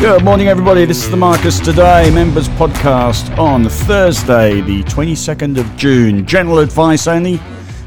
Good morning, everybody. This is the Marcus Today Members Podcast on Thursday, the 22nd of June. General advice only.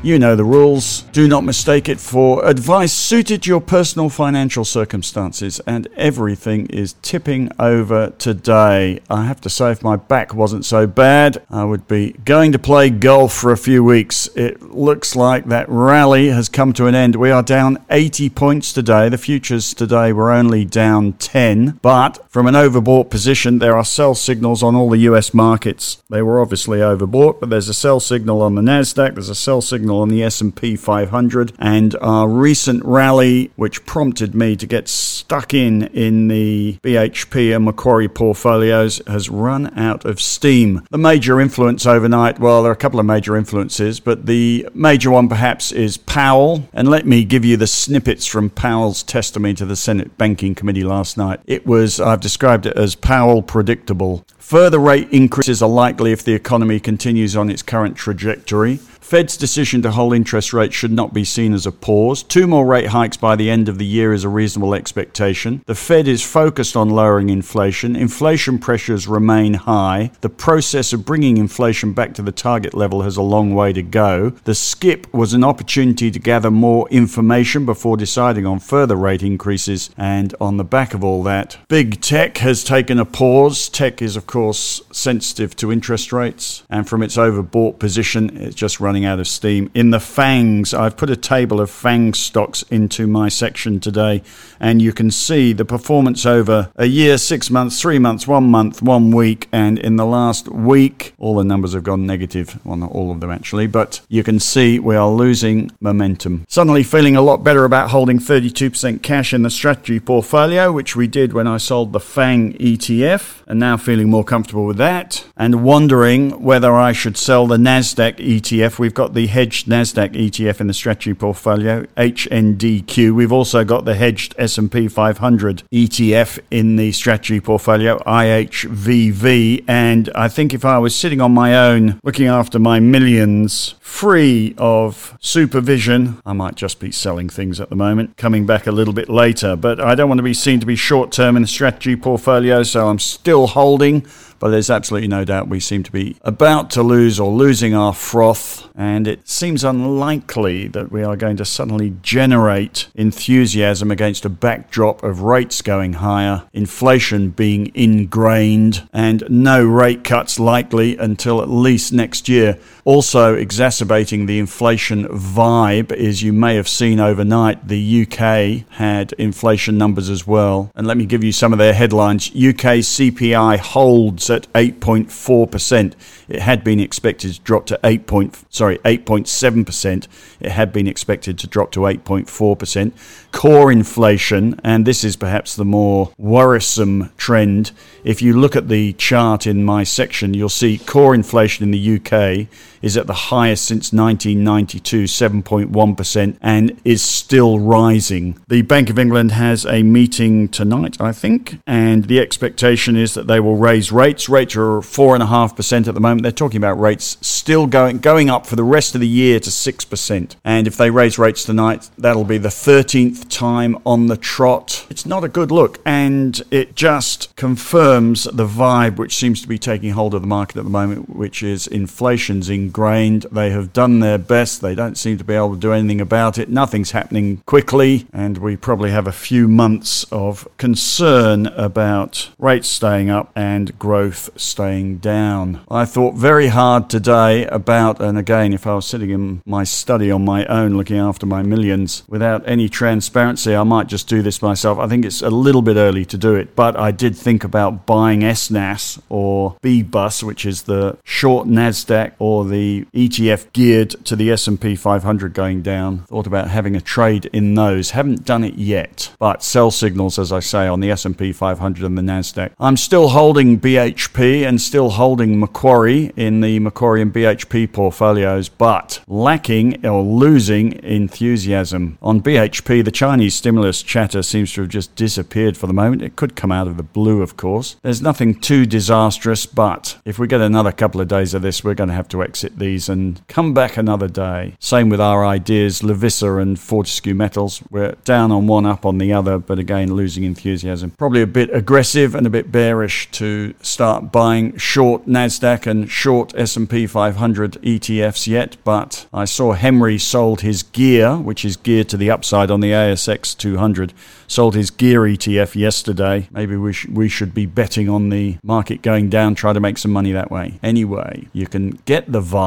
You know the rules. Do not mistake it for advice suited to your personal financial circumstances, and everything is tipping over today. I have to say, if my back wasn't so bad, I would be going to play golf for a few weeks. It looks like that rally has come to an end. We are down 80 points today. The futures today were only down 10, but from an overbought position, there are sell signals on all the US markets. They were obviously overbought, but there's a sell signal on the Nasdaq, there's a sell signal on the S&P 500 and our recent rally which prompted me to get stuck in in the BHP and Macquarie portfolios has run out of steam. The major influence overnight, well there are a couple of major influences, but the major one perhaps is Powell and let me give you the snippets from Powell's testimony to the Senate Banking Committee last night. It was I've described it as Powell predictable. Further rate increases are likely if the economy continues on its current trajectory. Fed's decision to hold interest rates should not be seen as a pause. Two more rate hikes by the end of the year is a reasonable expectation. The Fed is focused on lowering inflation. Inflation pressures remain high. The process of bringing inflation back to the target level has a long way to go. The skip was an opportunity to gather more information before deciding on further rate increases. And on the back of all that, big tech has taken a pause. Tech is, of course, sensitive to interest rates. And from its overbought position, it's just run running out of steam. In the FANGs, I've put a table of FANG stocks into my section today, and you can see the performance over a year, six months, three months, one month, one week, and in the last week, all the numbers have gone negative. Well, not all of them actually, but you can see we are losing momentum. Suddenly feeling a lot better about holding 32% cash in the strategy portfolio, which we did when I sold the FANG ETF, and now feeling more comfortable with that, and wondering whether I should sell the NASDAQ ETF we've got the hedged Nasdaq ETF in the strategy portfolio, HNDQ. We've also got the hedged S&P 500 ETF in the strategy portfolio, IHVV. And I think if I was sitting on my own, looking after my millions, free of supervision, I might just be selling things at the moment, coming back a little bit later. But I don't want to be seen to be short term in the strategy portfolio, so I'm still holding but there's absolutely no doubt we seem to be about to lose or losing our froth, and it seems unlikely that we are going to suddenly generate enthusiasm against a backdrop of rates going higher, inflation being ingrained, and no rate cuts likely until at least next year. Also, exacerbating the inflation vibe is you may have seen overnight the UK had inflation numbers as well. And let me give you some of their headlines UK CPI holds at 8.4%. It had been expected to drop to 8. Point, sorry, 8.7%. It had been expected to drop to 8.4%. Core inflation, and this is perhaps the more worrisome trend. If you look at the chart in my section, you'll see core inflation in the UK is at the highest since 1992, 7.1%, and is still rising. The Bank of England has a meeting tonight, I think, and the expectation is that they will raise rates. Rates are 4.5% at the moment. They're talking about rates still going, going up for the rest of the year to 6%. And if they raise rates tonight, that'll be the 13th time on the trot. It's not a good look, and it just confirms the vibe which seems to be taking hold of the market at the moment, which is inflation's in ingrained. They have done their best. They don't seem to be able to do anything about it. Nothing's happening quickly, and we probably have a few months of concern about rates staying up and growth staying down. I thought very hard today about, and again, if I was sitting in my study on my own looking after my millions without any transparency, I might just do this myself. I think it's a little bit early to do it, but I did think about buying SNAS or BBUS, which is the short NASDAQ or the ETF geared to the S&P 500 going down. Thought about having a trade in those. Haven't done it yet, but sell signals, as I say, on the S&P 500 and the Nasdaq. I'm still holding BHP and still holding Macquarie in the Macquarie and BHP portfolios, but lacking or losing enthusiasm. On BHP, the Chinese stimulus chatter seems to have just disappeared for the moment. It could come out of the blue, of course. There's nothing too disastrous, but if we get another couple of days of this, we're going to have to exit these and come back another day. Same with our ideas, Lovisa and Fortescue Metals. We're down on one, up on the other, but again, losing enthusiasm. Probably a bit aggressive and a bit bearish to start buying short Nasdaq and short S&P 500 ETFs yet, but I saw Henry sold his gear, which is geared to the upside on the ASX 200 sold his gear ETF yesterday. Maybe we, sh- we should be betting on the market going down, try to make some money that way. Anyway, you can get the vibe.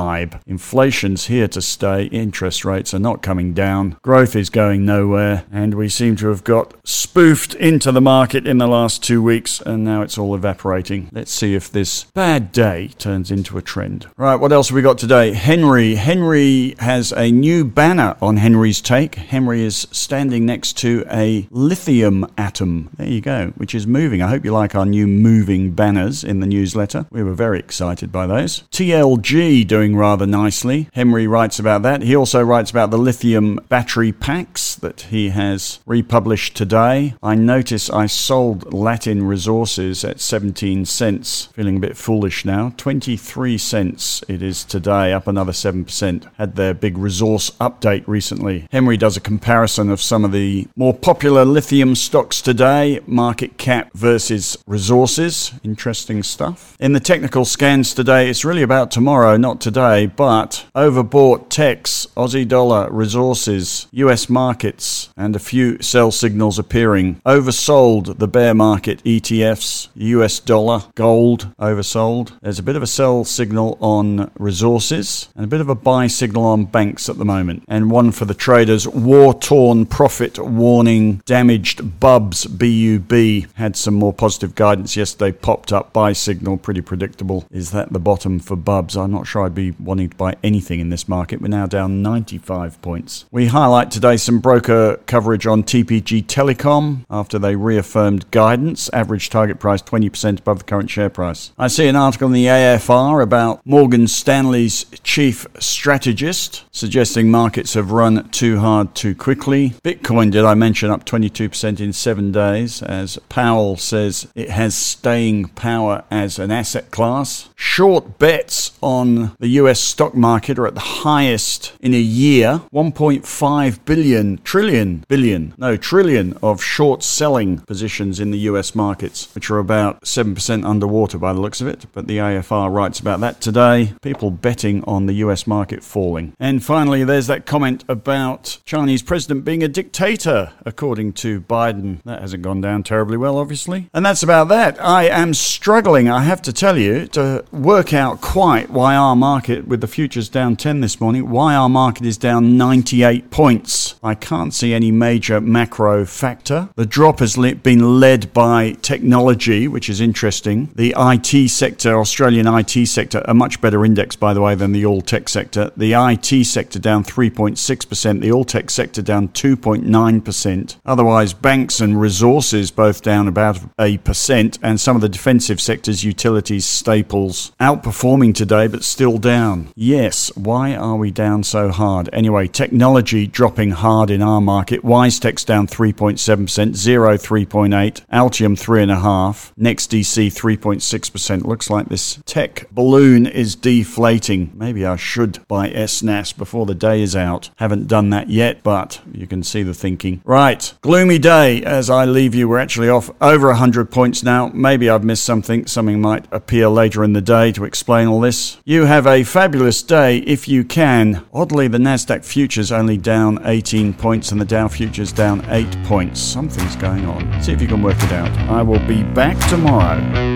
Inflation's here to stay, interest rates are not coming down, growth is going nowhere, and we seem to have got spoofed into the market in the last two weeks, and now it's all evaporating. Let's see if this bad day turns into a trend. Right, what else have we got today? Henry. Henry has a new banner on Henry's Take. Henry is standing next to a lithium atom. There you go, which is moving. I hope you like our new moving banners in the newsletter. We were very excited by those. TLG doing rather nicely. Henry writes about that. He also writes about the lithium battery packs that he has republished today. I notice I sold Latin Resources at 17 cents. Feeling a bit foolish now. 23 cents it is today, up another 7%. Had their big resource update recently. Henry does a comparison of some of the more popular lithium stocks today, market cap versus resources. Interesting stuff. In the technical scans today, it's really about tomorrow, not today, but overbought techs, Aussie dollar, resources, US markets, and a few sell signals appearing. Oversold the bear market ETFs, US dollar, gold, oversold. There's a bit of a sell signal on resources and a bit of a buy signal on banks at the moment. And one for the traders, war torn profit warning damaged Bubs, BUB, had some more positive guidance yesterday, popped up buy signal, pretty predictable. Is that the bottom for Bubs? I'm not sure I'd be wanting to buy anything in this market. We're now down 95 points. We highlight today some broker coverage on TPG Telecom after they reaffirmed guidance, average target price 20% above the current share price. I see an article in the AFR about Morgan Stanley's chief strategist suggesting markets have run too hard too quickly. Bitcoin, did I mention, up 22 2% in seven days, as Powell says it has staying power as an asset class. Short bets on the US stock market are at the highest in a year 1.5 billion, trillion, billion, no, trillion of short selling positions in the US markets, which are about 7% underwater by the looks of it. But the AFR writes about that today. People betting on the US market falling. And finally, there's that comment about Chinese president being a dictator, according to Biden. That hasn't gone down terribly well, obviously. And that's about that. I am struggling, I have to tell you, to work out quite why our market, with the futures down 10 this morning, why our market is down 98 points. I can't see any major macro factor. The drop has been led by technology, which is interesting. The IT sector, Australian IT sector, a much better index, by the way, than the all tech sector. The IT sector down 3.6%, the all tech sector down 2.9%. Otherwise, Otherwise, banks and resources both down about a percent, and some of the defensive sectors, utilities, staples, outperforming today but still down. Yes, why are we down so hard? Anyway, technology dropping hard in our market. WiseTech's down 3.7%, Xero 3.8, Altium 3.5, NextDC 3.6%. Looks like this tech balloon is deflating. Maybe I should buy SNAS before the day is out. Haven't done that yet, but you can see the thinking. Right, gloomy day as I leave you. We're actually off over 100 points now. Maybe I've missed something. Something might appear later in the day to explain all this. You have a fabulous day if you can. Oddly, the NASDAQ futures only down 18 points and the Dow futures down 8 points. Something's going on. See if you can work it out. I will be back tomorrow.